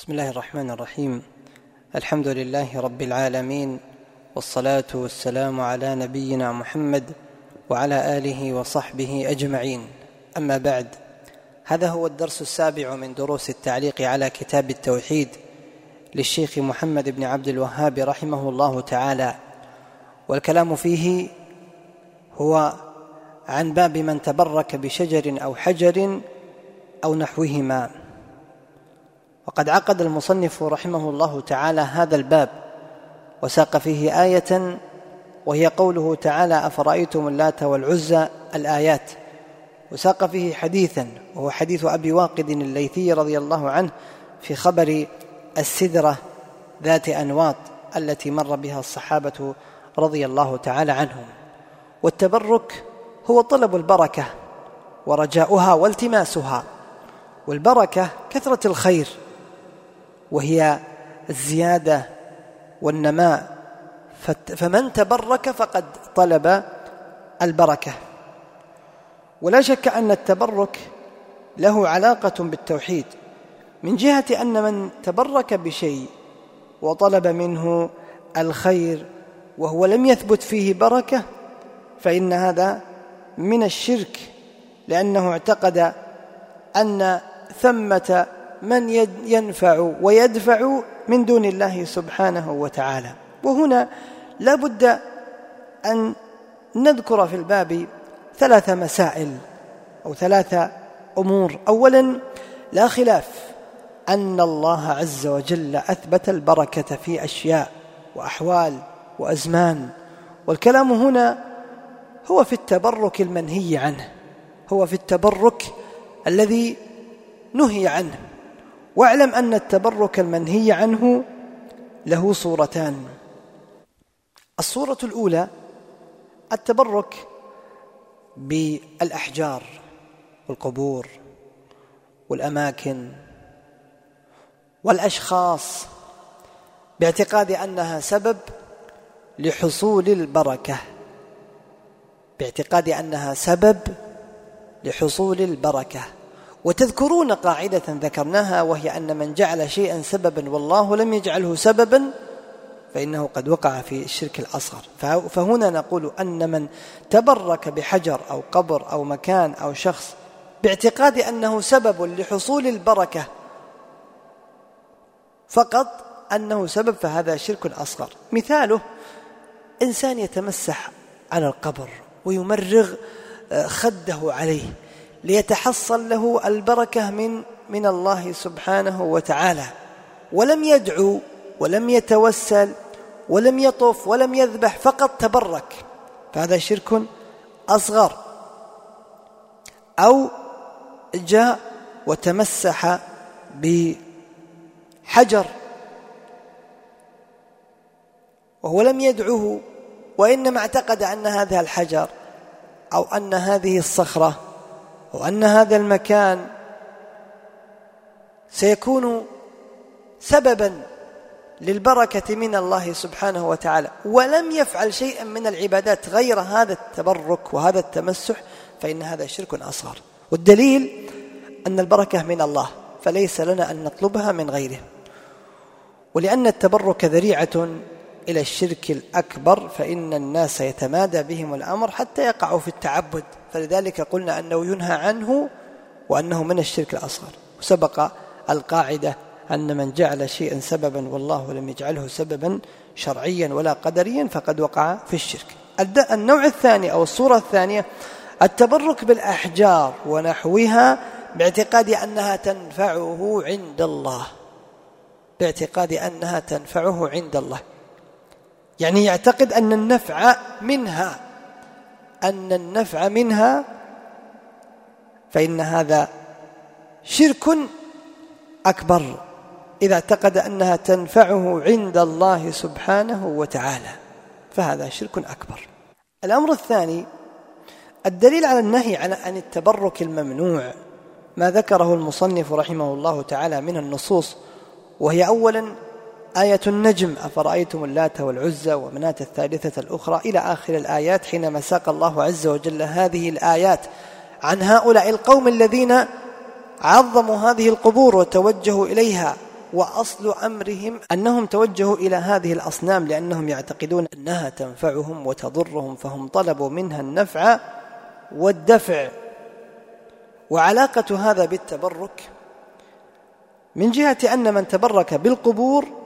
بسم الله الرحمن الرحيم. الحمد لله رب العالمين والصلاة والسلام على نبينا محمد وعلى آله وصحبه أجمعين. أما بعد هذا هو الدرس السابع من دروس التعليق على كتاب التوحيد للشيخ محمد بن عبد الوهاب رحمه الله تعالى. والكلام فيه هو عن باب من تبرك بشجر أو حجر أو نحوهما. وقد عقد المصنف رحمه الله تعالى هذا الباب وساق فيه آية وهي قوله تعالى أفرأيتم اللات والعزى الآيات؟ وساق فيه حديثا وهو حديث أبي واقد الليثي رضي الله عنه في خبر السدرة ذات أنواط التي مر بها الصحابة رضي الله تعالى عنهم. والتبرك هو طلب البركة ورجاؤها والتماسها والبركة كثرة الخير. وهي الزيادة والنماء. فمن تبرك فقد طلب البركة. ولا شك أن التبرك له علاقة بالتوحيد من جهة أن من تبرك بشيء وطلب منه الخير وهو لم يثبت فيه بركة فإن هذا من الشرك لأنه اعتقد أن ثمة من ينفع ويدفع من دون الله سبحانه وتعالى. وهنا لا بد أن نذكر في الباب ثلاث مسائل أو ثلاث أمور. أولا لا خلاف أن الله عز وجل أثبت البركة في أشياء وأحوال وأزمان. والكلام هنا هو في التبرك المنهي عنه هو في التبرك الذي نهي عنه. واعلم أن التبرك المنهي عنه له صورتان. الصورة الأولى التبرك بالأحجار والقبور والأماكن والأشخاص باعتقاد أنها سبب لحصول البركة باعتقاد أنها سبب لحصول البركة. وتذكرون قاعدة ذكرناها وهي أن من جعل شيئا سببا والله لم يجعله سببا فإنه قد وقع في الشرك الأصغر. فهنا نقول أن من تبرك بحجر أو قبر أو مكان أو شخص باعتقاد أنه سبب لحصول البركة فقط أنه سبب فهذا شرك أصغر. مثاله إنسان يتمسح على القبر ويمرغ آه، خده عليه. ليتحصل له البركة من من الله سبحانه وتعالى. ولم يدعو ولم يتوسل ولم يطف ولم يذبح فقط تبرك. فهذا شرك أصغر. أو جاء وتمسح بحجر. وهو لم يدعه وإنما اعتقد أن هذا الحجر أو أن هذه الصخرة وأن هذا المكان سيكون سببا للبركة من الله سبحانه وتعالى. ولم يفعل شيئا من العبادات غير هذا التبرك وهذا التمسح فإن هذا شرك أصغر. والدليل أن البركة من الله فليس لنا أن نطلبها من غيره. ولأن التبرك ذريعة إلى الشرك الأكبر فإن الناس يتمادى بهم الأمر حتى يقعوا في التعبد. فلذلك قلنا أنه ينهى عنه وأنه من الشرك الأصغر. وسبق القاعدة أن من جعل شيئا سببا والله لم يجعله سببا شرعيا ولا قدريا فقد وقع في الشرك. النوع الثاني أو الصورة الثانية التبرك بالأحجار ونحوها باعتقاد أنها تنفعه عند الله. باعتقاد أنها تنفعه عند الله. يعني يعتقد أن النفع منها أن النفع منها فإن هذا شرك أكبر إذا اعتقد أنها تنفعه عند الله سبحانه وتعالى فهذا شرك أكبر. الأمر الثاني الدليل على النهي عن التبرك الممنوع ما ذكره المصنف رحمه الله تعالى من النصوص وهي أولا آية النجم أفرأيتم اللات والعزى ومناة الثالثة الأخرى إلى آخر الآيات حينما ساق الله عز وجل هذه الآيات عن هؤلاء القوم الذين عظموا هذه القبور وتوجهوا إليها وأصل أمرهم أنهم توجهوا إلى هذه الأصنام لأنهم يعتقدون أنها تنفعهم وتضرهم فهم طلبوا منها النفع والدفع. وعلاقة هذا بالتبرك من جهة أن من تبرك بالقبور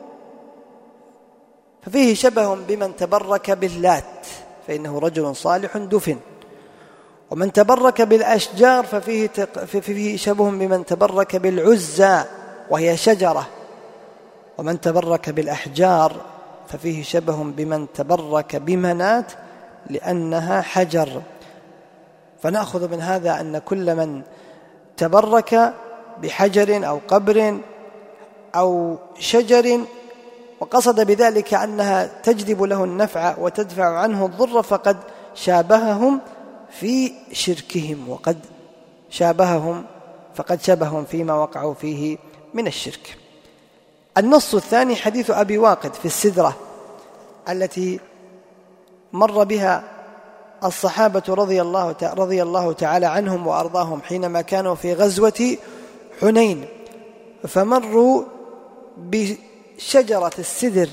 ففيه شبه بمن تبرك باللات فإنه رجل صالح دفن. ومن تبرك بالأشجار ففيه, ففيه شبه بمن تبرك بالعزى وهي شجرة. ومن تبرك بالأحجار ففيه شبه بمن تبرك بمنات لأنها حجر. فنأخذ من هذا أن كل من تبرك بحجر أو قبر أو شجر وقصد بذلك أنها تجلب له النفع وتدفع عنه الضر فقد شابههم في شركهم وقد شابههم فقد شبههم فيما وقعوا فيه من الشرك. النص الثاني حديث أبي واقد في السدرة التي مر بها الصحابة رضي الله رضي الله تعالى عنهم وأرضاهم حينما كانوا في غزوة حنين فمروا بشجرة السدر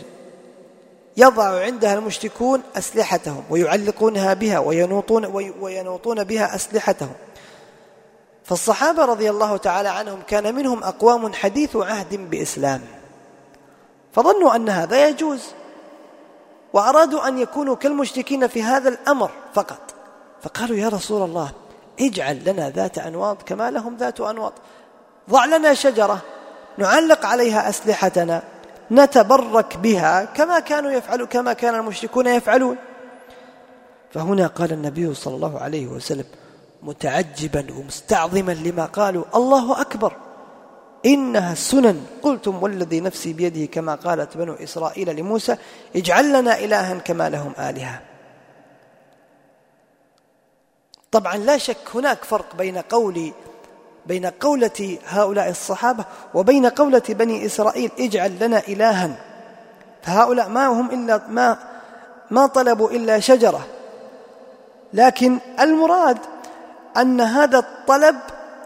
يضع عندها المشركون أسلحتهم ويعلقونها بها وينوطون, وينوطون بها أسلحتهم. فالصحابة رضي الله تعالى عنهم كان منهم أقوام حديث عهد بإسلام. فظنوا أن هذا يجوز وأرادوا أن يكونوا كالمشركين في هذا الأمر فقط. فقالوا يا رسول الله اجعل لنا ذات أنواط كما لهم ذات أنواط. ضع لنا شجرة نعلق عليها أسلحتنا. نتبرك بها كما كانوا يفعلوا كما كان المشركون يفعلون. فهنا قال النبي صلى الله عليه وسلم متعجبا ومستعظما لما قالوا الله أكبر إنها السنن قلتم والذي نفسي بيده كما قالت بنو إسرائيل لموسى اجعل لنا إلها كما لهم آلهة. طبعا لا شك هناك فرق بين قول بين قولة هؤلاء الصحابة وبين قولة بني إسرائيل اجعل لنا إلها. فهؤلاء ما هم إلا ما ما طلبوا إلا شجرة. لكن المراد أن هذا الطلب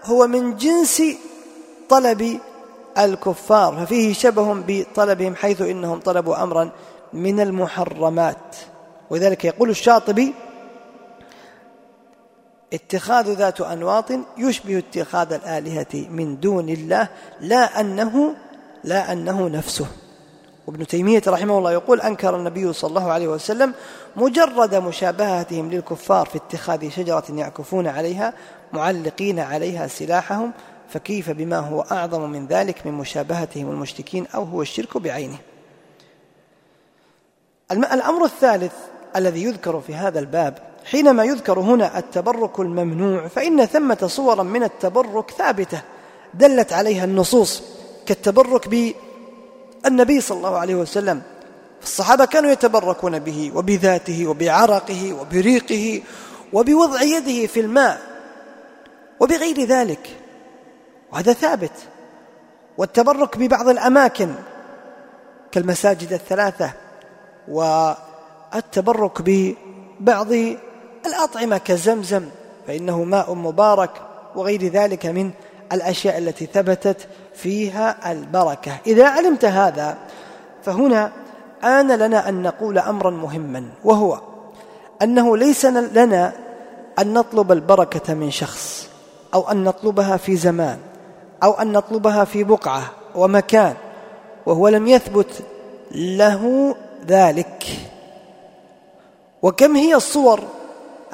هو من جنس طلب الكفار ففيه شبه بطلبهم حيث إنهم طلبوا أمرا من المحرمات. ولذلك يقول الشاطبي اتخاذ ذات أنواط يشبه اتخاذ الآلهة من دون الله لا أنه لا أنه نفسه. وابن تيمية رحمه الله يقول أنكر النبي صلى الله عليه وسلم مجرد مشابهتهم للكفار في اتخاذ شجرة يعكفون عليها معلقين عليها سلاحهم فكيف بما هو أعظم من ذلك من مشابهتهم المشركين أو هو الشرك بعينه؟ الأمر الثالث الذي يذكر في هذا الباب حينما يذكر هنا التبرك الممنوع فإن ثمة صورا من التبرك ثابتة دلت عليها النصوص كالتبرك بالنبي صلى الله عليه وسلم. الصحابة كانوا يتبركون به وبذاته وبعرقه وبريقه وبوضع يده في الماء وبغير ذلك. وهذا ثابت. والتبرك ببعض الأماكن كالمساجد الثلاثة والتبرك ببعض الأطعمة كزمزم فإنه ماء مبارك وغير ذلك من الأشياء التي ثبتت فيها البركة. إذا علمت هذا فهنا آن لنا أن نقول أمرا مهما وهو أنه ليس لنا أن نطلب البركة من شخص أو أن نطلبها في زمان أو أن نطلبها في بقعة ومكان وهو لم يثبت له ذلك. وكم هي الصور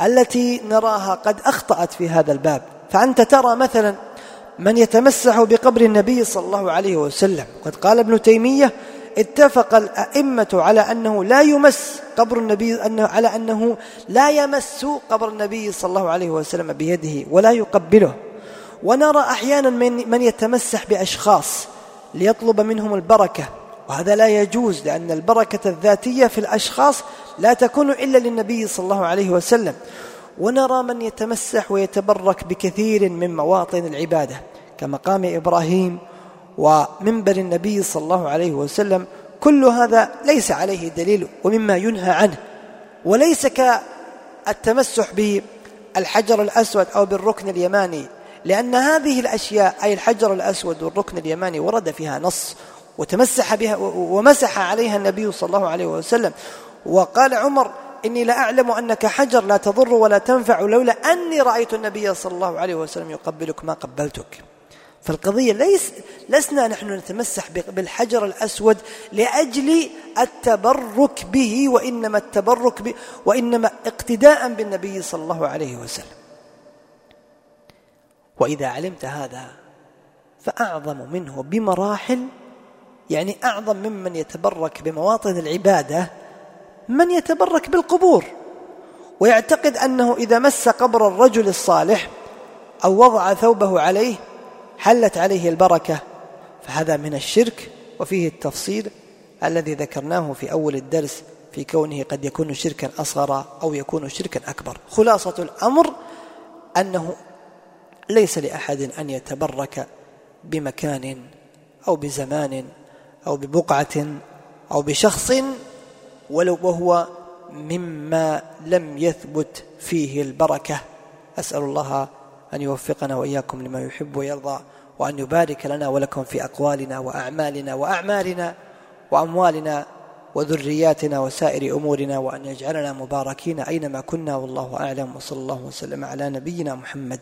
التي نراها قد أخطأت في هذا الباب. فأنت ترى مثلا من يتمسح بقبر النبي صلى الله عليه وسلم. قد قال ابن تيمية اتفق الأئمة على أنه لا يمس قبر النبي أنه على أنه لا يمس قبر النبي صلى الله عليه وسلم بيده ولا يقبله. ونرى أحيانا من, من يتمسح بأشخاص ليطلب منهم البركة. وهذا لا يجوز لأن البركة الذاتية في الأشخاص لا تكون إلا للنبي صلى الله عليه وسلم. ونرى من يتمسح ويتبرك بكثير من مواطن العبادة كمقام إبراهيم ومنبر النبي صلى الله عليه وسلم. كل هذا ليس عليه دليل ومما ينهى عنه وليس كالتمسح بالحجر الأسود أو بالركن اليماني لأن هذه الأشياء أي الحجر الأسود والركن اليماني ورد فيها نص وتمسح بها ومسح عليها النبي صلى الله عليه وسلم. وقال عمر إني لأعلم أنك حجر لا تضر ولا تنفع لولا أني رأيت النبي صلى الله عليه وسلم يقبلك ما قبلتك. فالقضية ليس لسنا نحن نتمسح بالحجر الأسود لأجل التبرك به وإنما التبرك به وإنما اقتداء بالنبي صلى الله عليه وسلم. وإذا علمت هذا فأعظم منه بمراحل يعني أعظم ممن يتبرك بمواطن العبادة من يتبرك بالقبور. ويعتقد أنه إذا مس قبر الرجل الصالح أو وضع ثوبه عليه حلت عليه البركة. فهذا من الشرك وفيه التفصيل الذي ذكرناه في أول الدرس في كونه قد يكون شركا أصغر أو يكون شركا أكبر. خلاصة الأمر أنه ليس لأحد أن يتبرك بمكان أو بزمان أو ببقعة أو بشخص ولو وهو مما لم يثبت فيه البركة. أسأل الله أن يوفقنا وإياكم لما يحب ويرضى وأن يبارك لنا ولكم في أقوالنا وأعمالنا وأعمالنا وأموالنا وذرياتنا وسائر أمورنا وأن يجعلنا مباركين أينما كنا والله أعلم وصلى الله وسلم على نبينا محمد.